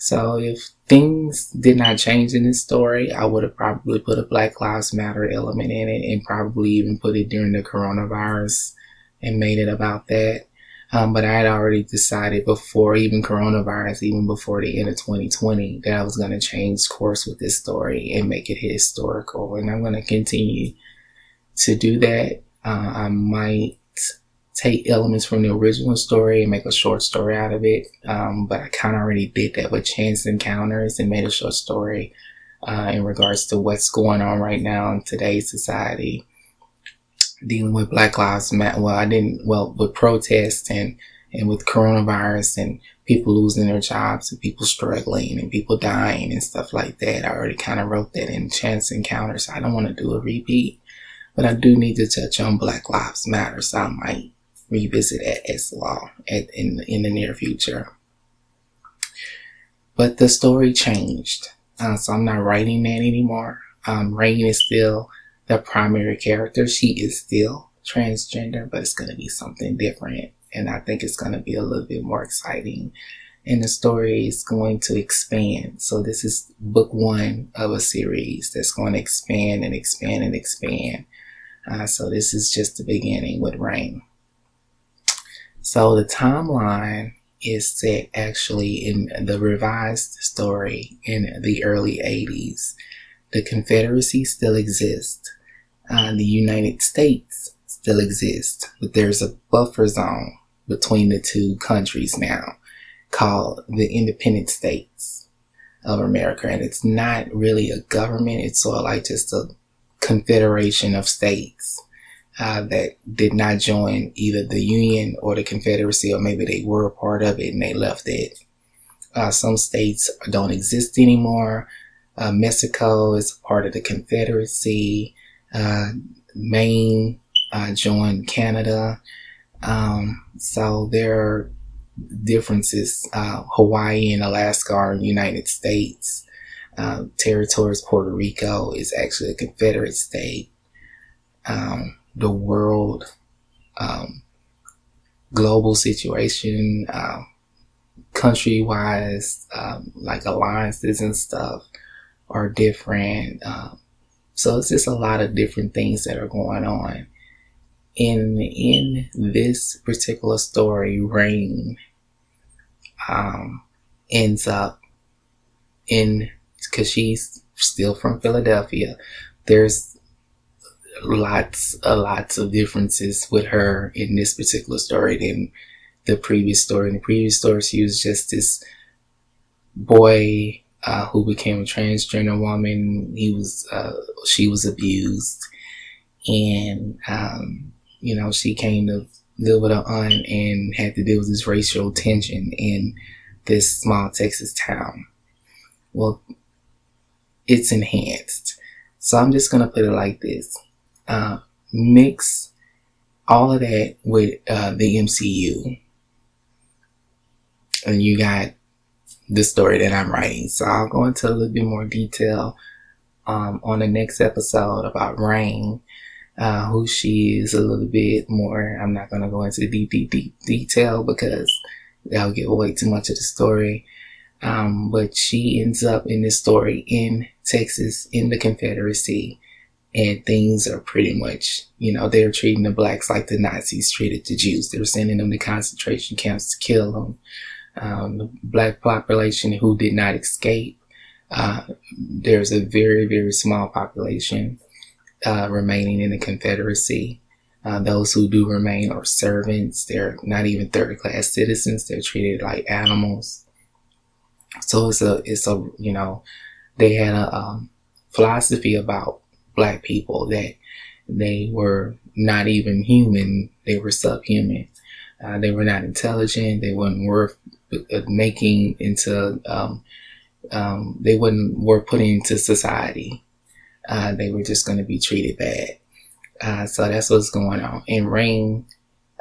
So if things did not change in this story, I would have probably put a Black Lives Matter element in it and probably even put it during the coronavirus and made it about that. Um, but I had already decided before even coronavirus, even before the end of 2020, that I was going to change course with this story and make it historical. And I'm going to continue to do that. Uh, I might take elements from the original story and make a short story out of it. Um, but I kind of already did that with Chance Encounters and made a short story uh, in regards to what's going on right now in today's society, dealing with Black Lives Matter. Well, I didn't. Well, with protests and and with coronavirus and people losing their jobs and people struggling and people dying and stuff like that. I already kind of wrote that in Chance Encounters. I don't want to do a repeat, but I do need to touch on Black Lives Matter, so I might revisit it as well in, in the near future. But the story changed, uh, so I'm not writing that anymore. Um, Rain is still the primary character. She is still transgender, but it's going to be something different. And I think it's going to be a little bit more exciting. And the story is going to expand. So this is book one of a series that's going to expand and expand and expand. Uh, so this is just the beginning with Rain. So the timeline is set actually in the revised story in the early 80s. The Confederacy still exists. Uh, the United States still exists, but there's a buffer zone between the two countries now called the Independent States of America. And it's not really a government, it's sort of like just a confederation of states uh, that did not join either the Union or the Confederacy, or maybe they were a part of it and they left it. Uh, some states don't exist anymore. Uh, Mexico is part of the Confederacy. Uh, Maine uh, joined Canada. Um, so there are differences. Uh, Hawaii and Alaska are United States. territories Puerto Rico is actually a Confederate state. Um, the world, um, global situation, um, country wise, um, like alliances and stuff are different. Um, so it's just a lot of different things that are going on. In in this particular story, Rain um, ends up in because she's still from Philadelphia. There's lots, a lots of differences with her in this particular story than the previous story. In the previous story, she was just this boy uh, who became a transgender woman. He was, uh, she was abused, and um, you know, she came to live with her aunt and had to deal with this racial tension in this small Texas town. Well, it's enhanced. So I'm just gonna put it like this uh, mix all of that with uh, the MCU, and you got the story that I'm writing. So I'll go into a little bit more detail um, on the next episode about Rain, uh, who she is a little bit more. I'm not going to go into deep, deep, deep detail because that'll give away too much of the story. Um, but she ends up in this story in Texas in the Confederacy and things are pretty much, you know, they're treating the blacks like the Nazis treated the Jews. They're sending them to concentration camps to kill them. Um, the black population who did not escape, uh, there's a very, very small population uh, remaining in the Confederacy. Uh, those who do remain are servants. They're not even third class citizens. They're treated like animals. So it's a, it's a, you know, they had a um, philosophy about black people that they were not even human, they were subhuman. Uh, they were not intelligent, they weren't worth uh, making into, um, um, they wouldn't worth putting into society. Uh, they were just going to be treated bad. Uh, so that's what's going on. And Rain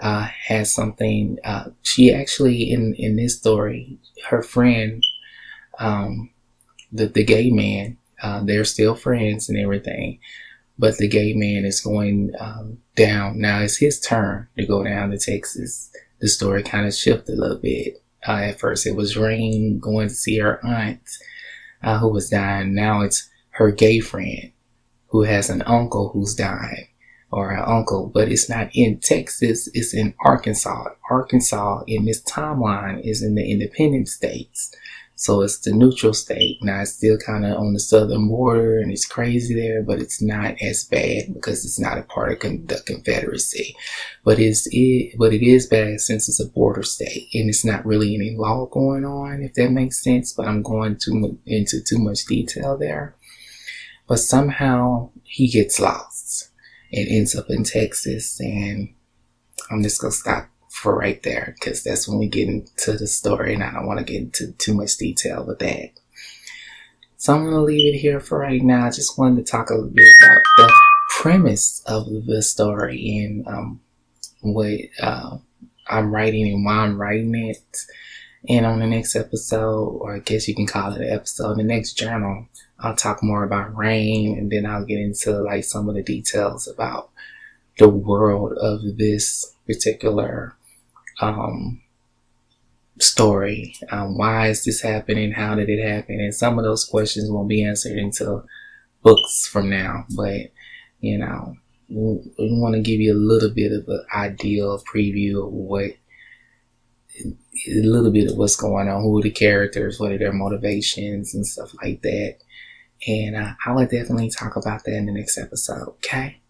uh, has something. Uh, she actually in in this story, her friend, um, the the gay man, uh, they're still friends and everything. But the gay man is going um, down. Now it's his turn to go down to Texas. The story kind of shifted a little bit. Uh, at first, it was Rain going to see her aunt uh, who was dying. Now it's her gay friend who has an uncle who's dying or an uncle, but it's not in Texas, it's in Arkansas. Arkansas in this timeline is in the independent states. So it's the neutral state. Now it's still kind of on the southern border and it's crazy there, but it's not as bad because it's not a part of con- the Confederacy. But it's it, but it is bad since it's a border state and it's not really any law going on, if that makes sense. But I'm going too into too much detail there. But somehow he gets lost and ends up in Texas, and I'm just gonna stop for right there because that's when we get into the story and I don't want to get into too much detail with that. So I'm going to leave it here for right now. I just wanted to talk a little bit about the premise of the story and um, what uh, I'm writing and why I'm writing it. And on the next episode, or I guess you can call it an episode, the next journal, I'll talk more about rain and then I'll get into like some of the details about the world of this particular um, story. Um, why is this happening? How did it happen? And some of those questions won't be answered until books from now. But, you know, we, we want to give you a little bit of an ideal preview of what, a little bit of what's going on, who are the characters, what are their motivations and stuff like that. And uh, I will definitely talk about that in the next episode, okay?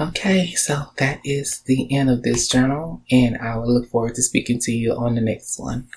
Okay, so that is the end of this journal, and I will look forward to speaking to you on the next one.